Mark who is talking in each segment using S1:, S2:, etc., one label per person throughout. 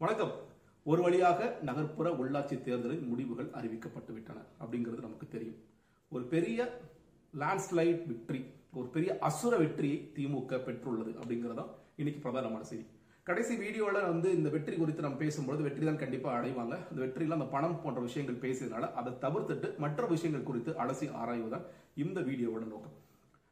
S1: வணக்கம். ஒரு வழியாக நகர்ப்புற உள்ளாட்சி தேர்தலின் முடிவுகள் அறிவிக்கப்பட்டு விட்டன அப்படிங்கிறது நமக்கு தெரியும். ஒரு பெரிய லேண்ட்ஸ்லைட் வெற்றி ஒரு பெரிய அசுர வெற்றியை திமுக பெற்றுள்ளது அப்படிங்கிறதா இன்னைக்கு பிரதானமான செய்தி. கடைசி வீடியோவில் வந்து இந்த வெற்றி குறித்து நம்ம பேசும்பொழுது வெற்றி தான் கண்டிப்பாக அடைவாங்க. அந்த வெற்றியில் அந்த பணம் போன்ற விஷயங்கள் பேசியதுனால அதை தவிர்த்துட்டு மற்ற விஷயங்கள் குறித்து அலசி ஆராய்வதுதான் இந்த வீடியோவோட நோக்கம்.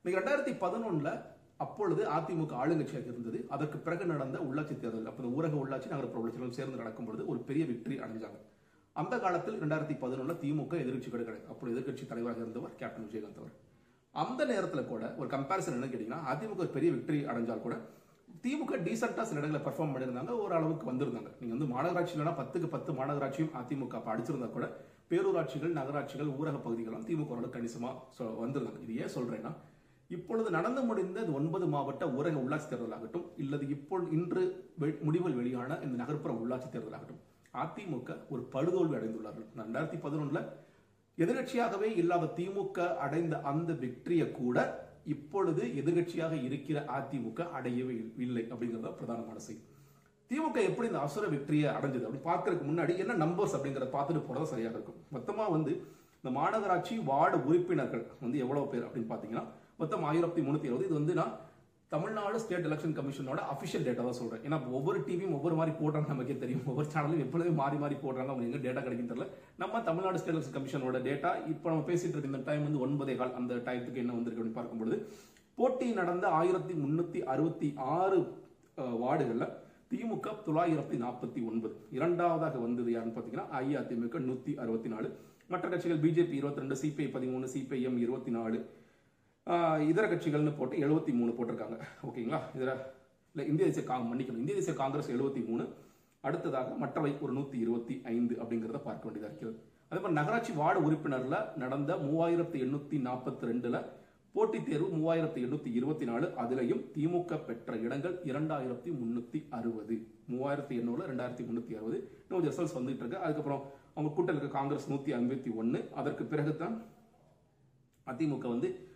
S1: இன்னைக்கு ரெண்டாயிரத்தி பதினொன்றில் அப்பொழுது அதிமுக ஆளுங்கட்சியாக இருந்தது. அதற்கு பிறகு நடந்த உள்ளாட்சி தேர்தல் அப்போ ஊரக உள்ளாட்சி நகர்ப்புற உள்ளாட்சிகளும் சேர்ந்து நடக்கும் பொழுது ஒரு பெரிய வெற்றி அடைஞ்சாங்க. அந்த காலத்தில் ரெண்டாயிரத்தி பதினொன்றில் திமுக எதிர்கட்சி கிடையாது. அப்போ எதிர்கட்சி தலைவராக இருந்தவர் கேப்டன் விஜயகாந்த் அவர் அந்த நேரத்தில் கூட ஒரு கம்பேரிசன் என்ன கேட்டீங்கன்னா அதிமுக ஒரு பெரிய வெற்றி அடைஞ்சால் கூட திமுக டீசெண்டா சில இடங்களை பெர்ஃபார்ம் பண்ணியிருந்தாங்க. ஒரு அளவுக்கு வந்திருந்தாங்க. நீங்க வந்து மாநகராட்சியிலனா பத்துக்கு பத்து மாநகராட்சியும் அதிமுக அப்ப அடிச்சிருந்தா கூட பேரூராட்சிகள் நகராட்சிகள் ஊரக பகுதிகளும் திமுக ஓரளவுக்கு கணிசமா வந்திருந்தாங்க. இது ஏன் சொல்றேன்னா இப்பொழுது நடந்து முடிந்த ஒன்பது மாவட்ட ஊரக உள்ளாட்சி தேர்தலாகட்டும் இல்லது இப்பொழுது இன்று வெ- முடிவில் வெளியான இந்த நகர்ப்புற உள்ளாட்சி தேர்தலாகட்டும் அதிமுக ஒரு படுதோல்வி அடைந்துள்ளார்கள். ரெண்டாயிரத்தி பதினொன்றுல எதிர்கட்சியாகவே இல்லாத திமுக அடைந்த அந்த வெற்றியை கூட இப்பொழுது எதிர்கட்சியாக இருக்கிற அதிமுக அடையவே இல்லை அப்படிங்கறத பிரதானமான செய்தி. திமுக எப்படி இந்த அசுர வெற்றியை அடைஞ்சது அப்படின்னு பார்க்கறதுக்கு முன்னாடி என்ன நம்பர்ஸ் அப்படிங்கறத பார்த்துட்டு போறது சரியாக இருக்கும். மொத்தமா வந்து இந்த மாநகராட்சி வார்டு உறுப்பினர்கள் வந்து எவ்வளவு பேர் அப்படின்னு பாத்தீங்கன்னா மொத்தம் ஆயிரத்தி முன்னூத்தி இருபது இது வந்து நான் தமிழ்நாடு ஸ்டேட் எலெக்ஷன் கமிஷனோட அஃபிஷியல் டேட்டா தான் சொல்றேன். ஏன்னா ஒவ்வொரு டிவியும் ஒவ்வொரு மாதிரி போடுறாங்க நமக்கே தெரியும். ஒவ்வொரு சேனலும் எப்பொழுதும் மாறி மாறி போடுறாங்க அவங்க எங்க டேட்டா கிடைக்கும் தெரியல. நம்ம தமிழ்நாடு ஸ்டேட் எலெக்ஷன் கமிஷனோட டேட்டா இப்போ நம்ம பேசிட்டு இருக்க இந்த டைம் வந்து ஒன்பதே கால் அந்த டயத்துக்கு என்ன வந்திருக்கு அப்படின்னு பார்க்கும்பொழுது போட்டி நடந்த ஆயிரத்தி முன்னூத்தி அறுபத்தி ஆறு வார்டுகளில் திமுக தொள்ளாயிரத்தி நாற்பத்தி ஒன்பது. இரண்டாவதாக வந்தது யாருன்னு பார்த்தீங்கன்னா அஇஅதிமுக நூத்தி அறுபத்தி நாலு. மற்ற கட்சிகள் பிஜேபி இருபத்தி ரெண்டு சிபிஐ பதிமூணு சிபிஐஎம் இருபத்தி நாலு. இதர கட்சிகள்னு போட்டு எழுபத்தி மூணு போட்டிருக்காங்க. ஓகேங்களா? இதர இல்லை இந்திய தேசிய காங் மன்னிக்கணும். இந்திய தேசிய காங்கிரஸ் எழுபத்தி மூணு. அடுத்ததாக மற்றவை ஒரு நூத்தி இருபத்தி ஐந்து அப்படிங்கிறத பார்க்க வேண்டியதா இருக்கிறது அதே மாதிரி நகராட்சி வார்டு உறுப்பினர்ல நடந்த மூவாயிரத்தி எண்ணூத்தி நாற்பத்தி ரெண்டுல போட்டித் தேர்வு மூவாயிரத்தி எண்ணூத்தி இருபத்தி நாலு. அதுலேயும் திமுக பெற்ற இடங்கள் இரண்டாயிரத்தி முன்னூத்தி அறுபது. மூவாயிரத்தி எண்ணூறுல ரெண்டாயிரத்தி முன்னூத்தி அறுபது. இன்னும் ரிசல்ட்ஸ் வந்துட்டு இருக்கு. அதுக்கப்புறம் அவங்க கூட்டத்தில் இருக்க காங்கிரஸ் நூத்தி ஐம்பத்தி ஒன்னு. அதற்கு பிறகுதான் அதிமுக வந்து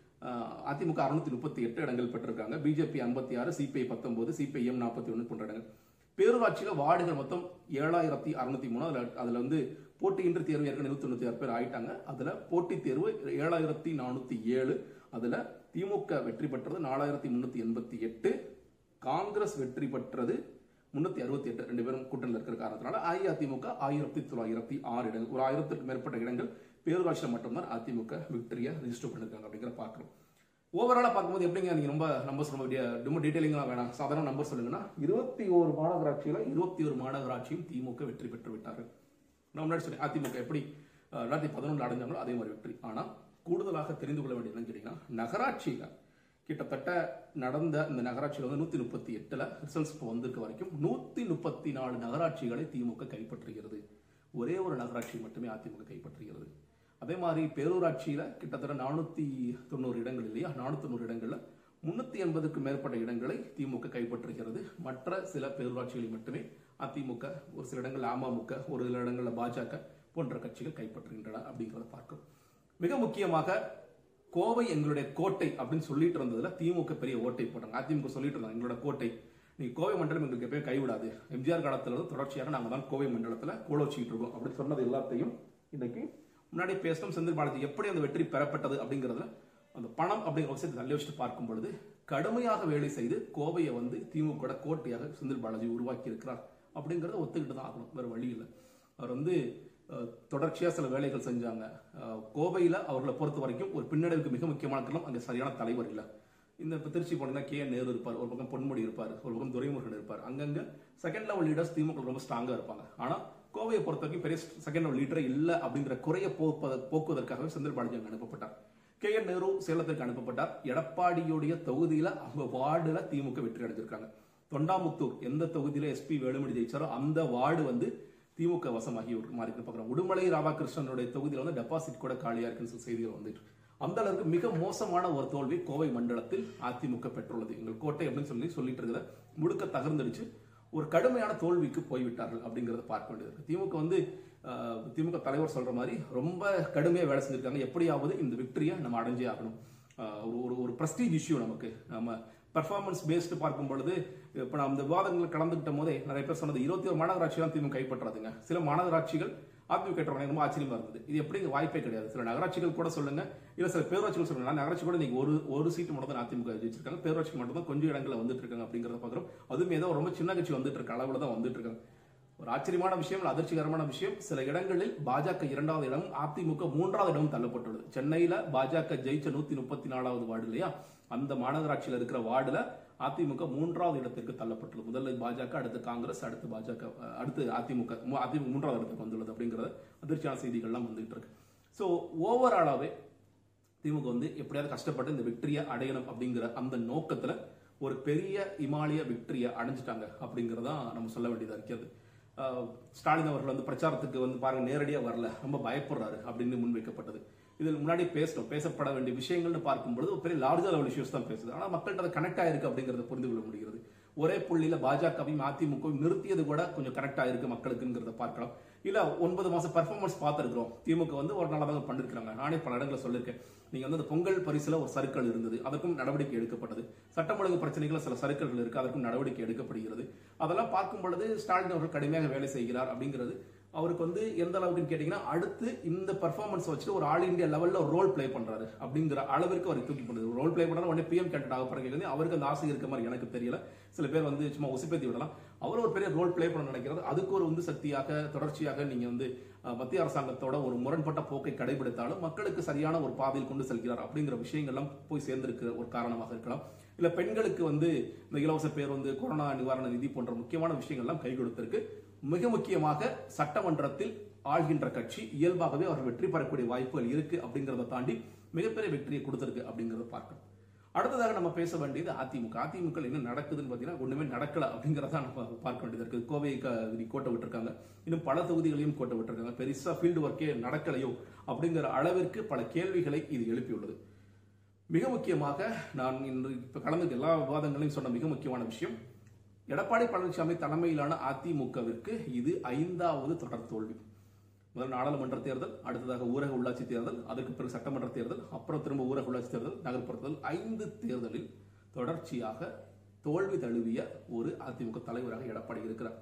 S1: அதிமுக அறுநூத்தி முப்பத்தி எட்டு இடங்கள் பெற்றிருக்காங்க. பிஜேபி ஐம்பத்தி ஆறு சிபிஐ பத்தொன்பது சிபிஐஎம் நாற்பத்தி ஒன்று போன்ற இடங்கள். பேரூராட்சியில் வார்டுகள் மொத்தம் ஏழாயிரத்தி அறுநூத்தி மூணு. அதுல அதுல வந்து போட்டியின்றி தேர்வு ஏற்கனவே நூத்தி தொண்ணூத்தி ஆறு பேர் ஆயிட்டாங்க. அதுல போட்டித் தேர்வு ஏழாயிரத்தி நானூத்தி ஏழு. அதுல திமுக வெற்றி பெற்றது நாலாயிரத்தி முன்னூத்தி எண்பத்தி எட்டு. காங்கிரஸ் வெற்றி பெற்றது முன்னூத்தி அறுபத்தி எட்டு. ரெண்டு பேரும் கூட்டணியில் இருக்கிற காரணத்தினால அஇஅதிமுக ஆயிரத்தி தொள்ளாயிரத்தி ஆறு இடங்கள். ஒரு ஆயிரத்துக்கு மேற்பட்ட இடங்கள் பேரூராட்சியில் மட்டும்தான் அதிமுக விக்டரியா ரிஜிஸ்டர் பண்ணிருக்காங்க அப்படிங்கிற பார்க்குறோம். ஓவராலாக பார்க்கும்போது எப்படிங்க? நீங்கள் ரொம்ப நம்பர் சொல்ல டீ- ரொம்ப டீடைலிங்கா வேணாம். சாதாரண நம்பர் சொல்லுங்கன்னா இருபத்தி ஒரு மாநகராட்சியில் இருபத்தி ஒரு மாநகராட்சியும் திமுக வெற்றி பெற்று விட்டார். நான் முன்னாடி சொல்லி அதிமுக எப்படி ரெண்டாயிரத்தி பதினொன்று அடைஞ்சாங்களோ அதே மாதிரி வெற்றி. ஆனால் கூடுதலாக தெரிந்து கொள்ள வேண்டியது என்னன்னு கேட்டிங்கன்னா நகராட்சியில கிட்டத்தட்ட நடந்த இந்த நகராட்சியில் வந்து நூற்றி முப்பத்தி எட்டில் ரிசல்ட்ஸ் இப்போ வந்திருக்க வரைக்கும் நூற்றி முப்பத்தி நாலு நகராட்சிகளை திமுக கைப்பற்றுகிறது. ஒரே ஒரு நகராட்சி மட்டுமே அதிமுக கைப்பற்றுகிறது. அதே மாதிரி பேரூராட்சியில் கிட்டத்தட்ட நானூத்தி தொண்ணூறு இடங்கள் இல்லையா? நானூத்தி தொண்ணூறு இடங்களில் முன்னூத்தி எண்பதுக்கு மேற்பட்ட இடங்களை திமுக கைப்பற்றுகிறது மற்ற சில பேரூராட்சிகளில் மட்டுமே அதிமுக ஒரு சில இடங்கள் அமமுக ஒரு சில இடங்களில் பாஜக போன்ற கட்சிகள் கைப்பற்றுகின்றன அப்படிங்கிறத பார்க்கும் மிக முக்கியமாக கோவை எங்களுடைய கோட்டை அப்படின்னு சொல்லிட்டு இருந்ததுல திமுக பெரிய ஓட்டை போட்டாங்க. அதிமுக சொல்லிட்டு இருந்தாங்க எங்களோட கோட்டை நீ கோவை மண்டலம் எங்களுக்கு எப்பயும் கைவிடாது. எம்ஜிஆர் காலத்துல தொடர்ச்சியாக நாங்க தான் கோவை மண்டலத்துல கோல வச்சுக்கிட்டு இருக்கோம். அப்படின்னு சொன்னது எல்லாத்தையும் இன்னைக்கு முன்னாடி பேசணும் செந்தில் பாலாஜி எப்படி அந்த வெற்றி பெறப்பட்டது அப்படிங்கறதுல அந்த பணம் அப்படிங்கிற விஷயத்தை தள்ளி வச்சுட்டு பார்க்கும் பொழுது கடுமையாக வேலை செய்து கோவையை வந்து திமுக கோட்டையாக செந்தில் பாலாஜி உருவாக்கி இருக்கிறார் அப்படிங்கறத ஒத்துக்கிட்டு தான் ஆகணும். வேற வழி இல்லை. அவர் வந்து தொடர்ச்சியாக சில வேலைகள் செஞ்சாங்க. கோவையில் அவர்களை பொறுத்த வரைக்கும் ஒரு பின்னடைவுக்கு மிக முக்கியமான காரணம் அங்கே சரியான தலைவர் இல்லை. இந்த இப்போ திருச்சி போனீங்கன்னா கே நேரு இருப்பார் ஒரு பக்கம் பொன்முடி இருப்பார் ஒரு பக்கம் துரைமுருகன் இருப்பார். அங்கங்கே செகண்ட் லெவல் லீடர்ஸ் திமுக ரொம்ப ஸ்ட்ராங்காக இருப்பாங்க. ஆனால் கோவையை பொறுத்த வரைக்கும் பெரிய செகண்ட் லெவல் லீடரே இல்லை அப்படிங்கிற குறைய போக்குவதற்காகவே செந்தில் பாலாஜி அங்கே அனுப்பப்பட்டார். கே என் நேரு சேலத்திற்கு அனுப்பப்பட்டார். எடப்பாடியுடைய தொகுதியில அவங்க வார்டுல திமுக வெற்றி அடைஞ்சிருக்காங்க. தொண்டாமுத்தூர் எந்த தொகுதியில எஸ்பி வேலுமணி ஜெயிச்சாரோ அந்த வார்டு வந்து திமுக வசமாகி ஒரு மாதிரி பார்க்குறோம் உடுமலை ராதாகிருஷ்ணனுடைய தொகுதியில வந்து டெபாசிட் கூட காலியா இருக்குன்னு சொல்லி செய்திகள் வந்துட்டு அந்த அளவுக்கு மிக மோசமான ஒரு தோல்வி கோவை மண்டலத்தில் அதிமுக பெற்றுள்ளது. எங்கள் கோட்டை அப்படின்னு சொல்லி சொல்லிட்டு இருக்கிறத முழுக்க தகர்ந்துடுச்சு. ஒரு கடுமையான தோல்விக்கு போய்விட்டார்கள் அப்படிங்கிறத பார்க்க வேண்டியது திமுக வந்து திமுக தலைவர் சொல்ற மாதிரி ரொம்ப கடுமையாக வேலை செஞ்சிருக்காங்க. எப்படியாவது இந்த விக்டரியை நம்ம அடைஞ்சே ஆகணும். ஒரு ஒரு ஒரு பிரஸ்டீஜ் இஷ்யூ நமக்கு. நம்ம பர்ஃபார்மன்ஸ் பேஸ்டு பார்க்கும் பொழுது இப்போ நான் அந்த விவாதங்களில் கலந்துக்கிட்ட போதே நிறைய பேர் சொன்னது இருபத்தி ஒரு மாநகராட்சி தான் திமுக கைப்பற்றாதுங்க. சில மாநகராட்சிகள் அதிமுக கேட்டவங்க ரொம்ப ஆச்சரியமா இருக்குது. இது எப்படிங்க வாய்ப்பே கிடையாது. சில நகராட்சிகள் கூட சொல்லுங்க. இல்ல சில பேராட்சிகள் சொல்லுங்க. நான் நகராட்சி கூட நீங்க ஒரு ஒரு சீட்டு மட்டும் தான் அதிமுக ஜெயிச்சிருக்காங்க பேரூராட்சி மட்டும் தான் கொஞ்சம் இடங்களில் வந்துட்டு இருக்காங்க அப்படிங்கறத பாக்குறோம். அதுவும் ஏதோ ரொம்ப சின்ன கட்சி வந்துட்டு இருக்க அளவுல தான் வந்துட்டு இருக்காங்க. ஒரு ஆச்சரியமான விஷயம் அதிர்ச்சிகரமான விஷயம். சில இடங்களில் பாஜக இரண்டாவது இடமும் அதிமுக மூன்றாவது இடமும் தள்ளப்பட்டுள்ளது. சென்னையில பாஜக ஜெயிச்ச நூத்தி முப்பத்தி நாலாவது வார்டு இல்லையா? அந்த மாநகராட்சியில் இருக்கிற வார்டுல அதிமுக மூன்றாவது இடத்திற்கு தள்ளப்பட்டுள்ளது. முதல்ல பாஜக அடுத்து காங்கிரஸ் அடுத்து பாஜக அடுத்து அதிமுக அதிமுக மூன்றாவது இடத்துக்கு வந்துள்ளது அப்படிங்கறது அதிர்ச்சியான செய்திகள்லாம் வந்துகிட்டு இருக்கு. ஸோ ஓவராலாகவே திமுக வந்து எப்படியாவது கஷ்டப்பட்டு இந்த வெற்றியை அடையணும் அப்படிங்கிற அந்த நோக்கத்தில் ஒரு பெரிய இமாலய விக்டரியை அடைஞ்சிட்டாங்க அப்படிங்கறதா நம்ம சொல்ல வேண்டியதாக இருக்கிறது ஸ்டாலின் அவர்கள் வந்து பிரச்சாரத்துக்கு வந்து பாருங்க நேரடியாக வரல. ரொம்ப பயப்படுறாரு அப்படின்னு முன்வைக்கப்பட்டது. இதில் முன்னாடி பேசணும் பேசப்பட வேண்டிய விஷயங்கள்னு பார்க்கும்பொழுது ஒரு பெரிய லார்ஜர் லெவல் இஷ்யூஸ் தான் பேசுது. ஆனால் மக்கள்கிட்ட அது கனெக்ட் ஆயிருக்கு அப்படிங்கிறத புரிந்து கொள்ள முடிகிறது. ஒரே புள்ளியில பாஜகவையும் அதிமுகவும் நிறுத்தியது கூட கொஞ்சம் கனெக்ட் ஆயிருக்கு மக்களுக்குங்கிறத பார்க்கலாம் இல்ல ஒன்பது மாசம் பர்ஃபார்மன்ஸ் பார்த்துருக்குறோம். திமுக வந்து ஒரு நல்லதாக பண்ணிருக்காங்க நானே பல இடங்களில் சொல்லியிருக்கேன். நீங்க வந்து அந்த பொங்கல் பரிசுல ஒரு சருக்கள் இருந்தது. அதற்கும் நடவடிக்கை எடுக்கப்பட்டது. சட்டம் ஒழுங்கு பிரச்சனைகள் சில சருக்கள்கள் இருக்கு. அதற்கும் நடவடிக்கை எடுக்கப்படுகிறது. அதெல்லாம் பார்க்கும் பொழுது ஸ்டாலின் அவர்கள் கடுமையாக வேலை செய்கிறார் அப்படிங்கிறது அவருக்கு வந்து எந்த அளவுக்குன்னு கேட்டீங்கன்னா அடுத்து இந்த பர்ஃபார்மன்ஸ் வச்சுட்டு ஒரு ஆல் இந்தியா லெவலில் ஒரு ரோல் ப்ளே பண்ணுறாரு அப்படிங்கிற அளவிற்கு அவர் தூக்கி பண்ணுது. ரோல் ப்ளே பண்ணுறது உடனே பிஎம் கேண்டட் ஆக பிறகு அவருக்கு அந்த ஆசை இருக்க மாதிரி எனக்கு தெரியல. சில பேர் வந்து சும்மா உசுப்பேத்தி விடலாம். அவர் ஒரு பெரிய ரோல் ப்ளே பண்ண நினைக்கிறது. அதுக்கு ஒரு வந்து சக்தியாக தொடர்ச்சியாக நீங்கள் வந்து மத்திய அரசாங்கத்தோட ஒரு முரண்பட்ட போக்கை கடைபிடித்தாலும் மக்களுக்கு சரியான ஒரு பாதையில் கொண்டு செல்கிறார் அப்படிங்கிற விஷயங்கள்லாம் போய் சேர்ந்திருக்கிற ஒரு காரணமாக இருக்கலாம். இல்லை பெண்களுக்கு வந்து இந்த இலவச பேர் வந்து கொரோனா நிவாரண நிதி போன்ற முக்கியமான விஷயங்கள்லாம் கை கொடுத்திருக்கு. மிக முக்கியமாக சட்டமன்றத்தில் ஆள்கின்ற கட்சி இயல்பாகவே அவர் வெற்றி பெறக்கூடிய வாய்ப்புகள் இருக்கு அப்படிங்கறத தாண்டி மிகப்பெரிய வெற்றியை கொடுத்திருக்கு அப்படிங்கறத பார்க்கணும். அடுத்ததாக நம்ம பேச வேண்டியது அதிமுக. அதிமுக என்ன நடக்குதுன்னு பார்த்தீங்கன்னா ஒண்ணுமே நடக்கல அப்படிங்கறத நம்ம பார்க்க வேண்டியது இருக்கு. கோவை கோட்டை விட்டுருக்காங்க. இன்னும் பல தொகுதிகளையும் கோட்டை விட்டுருக்காங்க. பெருசா ஃபீல்டு ஒர்க்கே நடக்கலையோ அப்படிங்கிற அளவிற்கு பல கேள்விகளை இது எழுப்பியுள்ளது. மிக முக்கியமாக நான் இன்று இப்போ கடந்த எல்லா விவாதங்களையும் சொன்ன மிக முக்கியமான விஷயம். எடப்பாடி பழனிசாமி தலைமையிலான அதிமுகவிற்கு இது ஐந்தாவது தொடர் தோல்வி. முதல் நாடாளுமன்ற தேர்தல் அடுத்ததாக ஊரக உள்ளாட்சி தேர்தல் அதற்கு பிறகு சட்டமன்ற தேர்தல் அப்புறம் திரும்ப ஊரக உள்ளாட்சி தேர்தல் நகர்ப்புற தேர்தல் ஐந்து தேர்தலில் தொடர்ச்சியாக தோல்வி தழுவிய ஒரு அதிமுக தலைவராக எடப்பாடி இருக்கிறார்.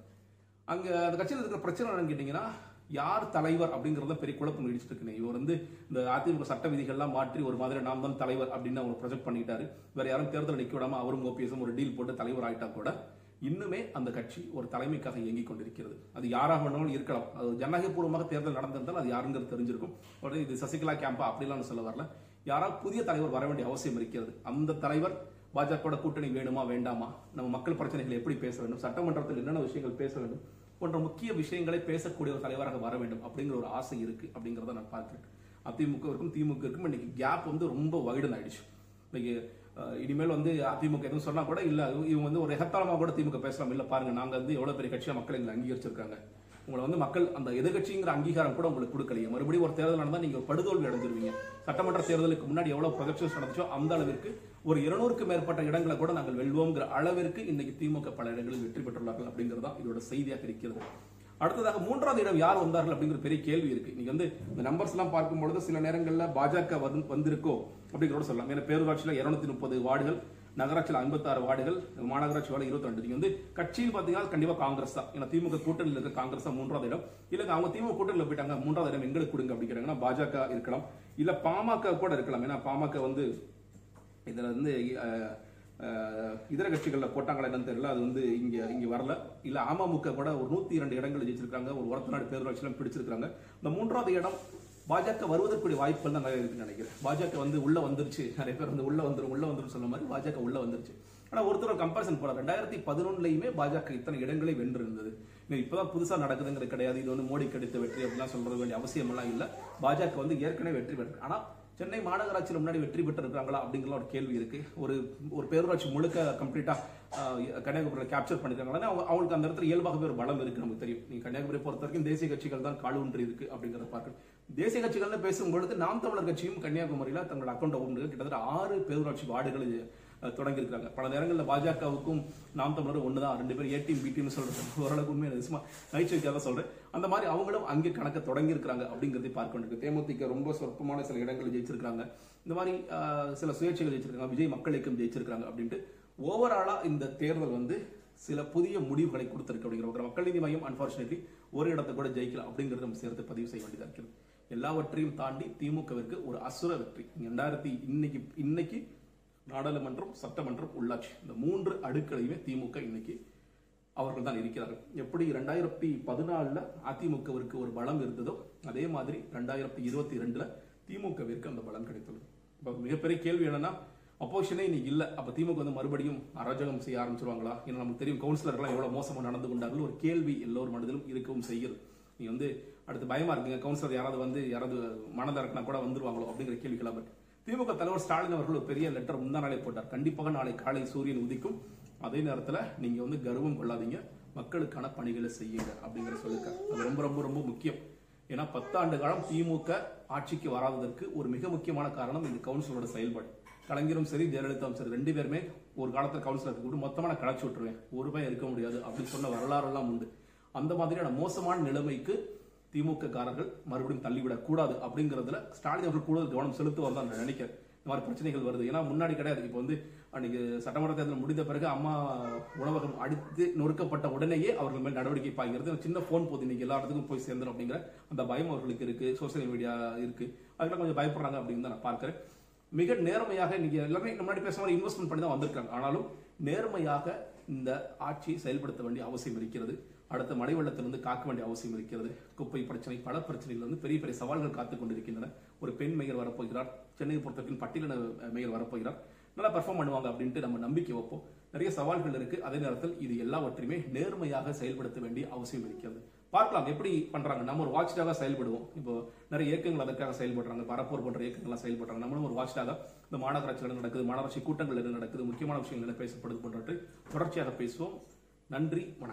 S1: அங்கே அந்த கட்சியில் இருக்கிற பிரச்சனை என்னன்னு கேட்டிங்கன்னா யார் தலைவர் அப்படிங்கிறத பெரிய குழப்பம் நீடிச்சிட்டு இருக்கு இவர் வந்து இந்த அதிமுக சட்ட விதிகள்லாம் மாற்றி ஒரு மாதிரி நாம் தான் தலைவர் அப்படின்னு அவர் ப்ரொஜெக்ட் பண்ணிட்டாரு வேற யாரும் தேர்தல் நிக்க விடாம அவரும் ஓபிஎஸும் ஒரு டீல் போட்டு தலைவர் ஆயிட்டா கூட இன்னுமே அந்த கட்சி ஒரு தலைமைக்காக இயங்கிக் கொண்டிருக்கிறது. அது யாராக வேணாலும் இருக்கலாம். அது ஜனநாயகபூர்வமாக தேர்தல் நடந்திருந்தால் அது யாருங்கிறது தெரிஞ்சிருக்கும். உடனே இது சசிகலா கேம்பா அப்படிலாம் சொல்ல வரல. யாராவது புதிய தலைவர் வர வேண்டிய அவசியம் இருக்கிறது. அந்த தலைவர் பாஜக கூட்டணி வேணுமா வேண்டாமா? நம்ம மக்கள் பிரச்சனைகளை எப்படி பேச வேண்டும்? சட்டமன்றத்தில் என்னென்ன விஷயங்கள் பேச வேண்டும்? போன்ற முக்கிய விஷயங்களை பேசக்கூடிய ஒரு தலைவராக வர வேண்டும் அப்படிங்கிற ஒரு ஆசை இருக்கு அப்படிங்கிறத நான் பார்க்கிறேன் அதிமுகவிற்கும் திமுகவுக்கும் இன்னைக்கு கேப் வந்து ரொம்ப வைடன் ஆயிடுச்சு. இன்னைக்கு இனிமேல் வந்து அதிமுக எதுவும் சொன்னா கூட இல்ல இவங்க வந்து ஒரு எகத்தாளமா கூட திமுக பேசலாம். இல்ல பாருங்க நாங்க வந்து எவ்வளவு பெரிய கட்சியா மக்கள் எங்களை அங்கீகரிச்சிருக்காங்க. உங்களை வந்து மக்கள் அந்த எதிர்கட்சிங்கிற அங்கீகாரம் கூட உங்களுக்கு கொடுக்கலையே. மறுபடியும் ஒரு தேர்தல் நடந்தா நீங்க படுதோல்வி அடைஞ்சிருவீங்க. சட்டமன்ற தேர்தலுக்கு முன்னாடி எவ்வளவு ப்ரொஜெக்ஷன்ஸ் நடந்துச்சோ அந்த அளவிற்கு ஒரு இருநூறுக்கு மேற்பட்ட இடங்களை கூட நாங்கள் வெல்வோங்கிற அளவிற்கு இன்னைக்கு திமுக பல இடங்களில் வெற்றி பெற்றுள்ளார்கள் அப்படிங்கிறது தான் இதோட செய்தியாக இருக்கிறது. அடுத்ததாக மூன்றாவது இடம் யார் வந்தார்கள் அப்படிங்கிற பெரிய கேள்வி இருக்கு. நீங்க வந்து இந்த நம்பர்ஸ் எல்லாம் பார்க்கும் பொழுது சில நேரங்களில் பாஜக வந்து வந்திருக்கோ அப்படிங்கிறத சொல்லலாம். ஏன்னா பேரூராட்சியில் இருநூத்தி முப்பது வார்டுகள் நகராட்சியில் 56 வார்டுகள் மாநகராட்சி வார்டு இருபத்தி ரெண்டு நீங்க வந்து கட்சியில் பாத்தீங்கன்னா கண்டிப்பா காங்கிரஸ் தான். ஏன்னா திமுக கூட்டணியில் இருக்க காங்கிரஸ் தான் மூன்றாவது இடம். இல்ல அவங்க திமுக கூட்டணியில் போயிட்டாங்க மூன்றாவது இடம் எங்களுக்கு கொடுங்க அப்படிங்கிறாங்கன்னா பாஜக இருக்கலாம். இல்ல பாமக கூட இருக்கலாம். ஏன்னா பாமக வந்து இதில் வந்து இதர கட்சிகளில் போட்டாங்களா என்னன்னு தெரியல. அது வந்து இங்கே இங்கே வரல. இல்லை அமமுக கூட ஒரு நூற்றி இரண்டு இடங்கள் ஜெயிச்சிருக்காங்க. ஒரு ஒரத்தநாடு பேரூராட்சியிலும் பிடிச்சிருக்காங்க. இந்த மூன்றாவது இடம் பாஜக வருவதற்குரிய வாய்ப்புகள் தான் நிறைய இருக்குன்னு நினைக்கிறேன். பாஜக வந்து உள்ள வந்துருச்சு. நிறைய பேர் வந்து உள்ள வந்துடும் உள்ள வந்துடும் சொன்ன மாதிரி பாஜக உள்ள வந்துருச்சு. ஆனால் ஒருத்தர் கம்பேரிசன் போல ரெண்டாயிரத்தி பதினொன்னுலையுமே பாஜக இத்தனை இடங்களை வென்று இருந்தது இன்னும் இப்பதான் புதுசா நடக்குதுங்கிறது கிடையாது. இது வந்து மோடி கிடைத்த வெற்றி அப்படிலாம் சொல்றது வேண்டிய அவசியம் எல்லாம் பாஜக வந்து ஏற்கனவே வெற்றி பெற்று ஆனால் சென்னை மாநகராட்சியில் முன்னாடி வெற்றி பெற்றிருக்காங்களா அப்படிங்கிற ஒரு கேள்வி இருக்கு. ஒரு ஒரு பேரூராட்சி முழுக்க கம்ப்ளீட்டா கன்னியாகுமரியில் கேப்சர் பண்ணிருக்காங்களா? அவங்க அவங்களுக்கு அந்த இடத்துல இயல்பாகவே ஒரு பலம் இருக்கு நமக்கு தெரியும். நீங்க கன்னியாகுமரி பொறுத்த வரைக்கும் தேசிய கட்சிகள் தான் காலூன்றி இருக்கு அப்படிங்கிறத பார்க்கணும். தேசிய கட்சிகள்னு பேசும்பொழுது நாம் தமிழர் கட்சியும் கன்னியாகுமரியில் தங்களோட அக்கௌண்ட் ஓபன் கிட்டத்தட்ட ஆறு பேரூராட்சி வார்டுகள் தொடங்கியிருக்காங்க பல நேரங்களில் பாஜகவுக்கும் நாம் தமிழரும் தான் ரெண்டு பேரும் ஏ டீம் பி டீம் சொல்றது. ஓரளவுக்கு உண்மை நிஜமா நகைச்சுவைக்காக சொல்கிறேன் அந்த மாதிரி அவங்களும் அங்கே கணக்க தொடங்கியிருக்கிறாங்க அப்படிங்கிறதை பார்க்க வேண்டியிருக்கு தேமுதிக ரொம்ப சொற்பமான சில இடங்களில் ஜெயிச்சிருக்காங்க இந்த மாதிரி சில சுயேட்சைகள் ஜெயிச்சிருக்காங்க விஜய் மக்கள் இயக்கம் ஜெயிச்சிருக்காங்க அப்படின்ட்டு ஓவராலாக இந்த தேர்தல் வந்து சில புதிய முடிவுகளை கொடுத்திருக்கு அப்படிங்கிற மக்கள் நீதி மையம் அன்பார்ச்சுனேட்லி ஒரு இடத்தை கூட ஜெயிக்கல அப்படிங்கறத நம்ம சேர்த்து பதிவு செய்ய வேண்டியதாக இருக்கிறது எல்லாவற்றையும் தாண்டி திமுகவிற்கு ஒரு அசுர வெற்றி. ரெண்டாயிரத்தி இன்னைக்கு இன்னைக்கு நாடாளுமன்றம் சட்டமன்றம் உள்ளாட்சி. இந்த மூன்று அடுக்களையுமே திமுக இன்னைக்கு அவர்கள் தான் இருக்கிறார்கள். எப்படி ரெண்டாயிரத்தி பதினாலில் அதிமுகவிற்கு ஒரு பலம் இருந்ததோ அதே மாதிரி ரெண்டாயிரத்தி இருபத்தி ரெண்டுல திமுகவிற்கு அந்த பலம் கிடைத்துள்ளது இப்போ மிகப்பெரிய கேள்வி என்னன்னா அப்போஷனே இன்னைக்கு இல்ல. அப்ப திமுக வந்து மறுபடியும் அராஜகம் செய்ய ஆரம்பிச்சிருவாங்களா? ஏன்னா நமக்கு தெரியும் கவுன்சிலர்கள் எவ்வளவு மோசமா நடந்து கொண்டார்கள் ஒரு கேள்வி எல்லோரும் மனதிலும் இருக்கவும் செய்கிறது. நீ வந்து அடுத்து பயமா இருக்குங்க. கவுன்சிலர் யாராவது வந்து யாராவது மனதாக இறக்கினா கூட வந்துருவாங்களோ அப்படிங்கிற கேள்விகளாக இருக்கு திமுக தலைவர் ஸ்டாலின் அவர்கள் ஒரு பெரிய லெட்டர் முந்தா நாளே போட்டார். கண்டிப்பாக நாளை காலை சூரியன் உதிக்கும். அதே நேரத்தில் நீங்க வந்து கர்வம் கொள்ளாதீங்க. மக்களுக்கான பணிகளை செய்யுங்க அப்படிங்கிற சொல்லியிருக்காரு. அது ரொம்ப ரொம்ப ரொம்ப முக்கியம். ஏன்னா பத்தாண்டு காலம் திமுக ஆட்சிக்கு வராததற்கு ஒரு மிக முக்கியமான காரணம் இந்த கவுன்சிலோட செயல்பாடு. கலைஞரும் சரி ஜெயலலிதாவும் சரி ரெண்டு பேருமே ஒரு காலத்தில் கவுன்சிலர் கூப்பிட்டு மொத்தமாக நான் களைச்சு விட்டுருவேன். ஒரு ரூபாய் இருக்க முடியாது அப்படின்னு சொன்ன வரலாறுலாம் உண்டு. அந்த மாதிரியான மோசமான நிலைமைக்கு திமுக காரர்கள் மறுபடியும் தள்ளிவிடக் கூடாது அப்படிங்கறதுல ஸ்டாலின் அவர்கள் கூடுதல் கவனம் செலுத்துவார் தான் நான் நினைக்கிறேன். இந்த மாதிரி பிரச்சனைகள் வருது. ஏன்னா முன்னாடி கிடையாது. இப்போ வந்து அன்னைக்கு சட்டமன்ற தேர்தல் முடிந்த பிறகு அம்மா உணவகம் அடித்து நொறுக்கப்பட்ட உடனேயே அவர்கள் மேல் நடவடிக்கை பாய்கிறது. சின்ன போன் போது இன்னைக்கு எல்லா இடத்துக்கும் போய் சேர்ந்துடும் அப்படிங்கிற அந்த பயம் அவர்களுக்கு இருக்கு. சோசியல் மீடியா இருக்கு. அதெல்லாம் கொஞ்சம் பயப்படுறாங்க அப்படின்னு தான் நான் பார்க்கிறேன். மிக நேர்மையாக இன்னைக்கு எல்லாமே முன்னாடி பேசுற மாதிரி இன்வெஸ்ட்மெண்ட் பண்ணி தான் வந்திருக்காங்க. ஆனாலும் நேர்மையாக இந்த ஆட்சியை செயல்படுத்த வேண்டிய அவசியம் இருக்கிறது. அடுத்த மழை வெள்ளத்திலிருந்து காக்க வேண்டிய அவசியம் இருக்கிறது. குப்பை பிரச்சனை பல பிரச்சனைகள் வந்து பெரிய பெரிய சவால்கள் காத்துக் கொண்டிருக்கின்றன. ஒரு பெண் மேயர் வரப்போகிறார். சென்னையை பொறுத்தவரைக்கும் பட்டியலின மேயர் வரப்போகிறார். நல்லா பெர்ஃபார்ம் பண்ணுவாங்க அப்படின்ட்டு நம்ம நம்பிக்கை வைப்போம். நிறைய சவால்கள் இருக்கு. அதே நேரத்தில் இது எல்லாவற்றையுமே நேர்மையாக செயல்படுத்த வேண்டிய அவசியம் இருக்கிறது. பார்க்கலாம் எப்படி பண்றாங்க? நம்ம ஒரு வாட்ச்டாக செயல்படுவோம். இப்போ நிறைய இயக்கங்கள் அதற்காக செயல்படுறாங்க. பரப்போர் போன்ற இயக்கங்கள்லாம் செயல்படுறாங்க. நம்மளும் ஒரு வாட்ச்டாக இந்த மாநகராட்சிகள் என்ன நடக்குது மாநகராட்சி கூட்டங்கள் என்ன நடக்குது. முக்கியமான விஷயங்கள் என்ன பேசப்படுது போன்றவற்றை தொடர்ச்சியாக பேசுவோம். நன்றி வணக்கம்.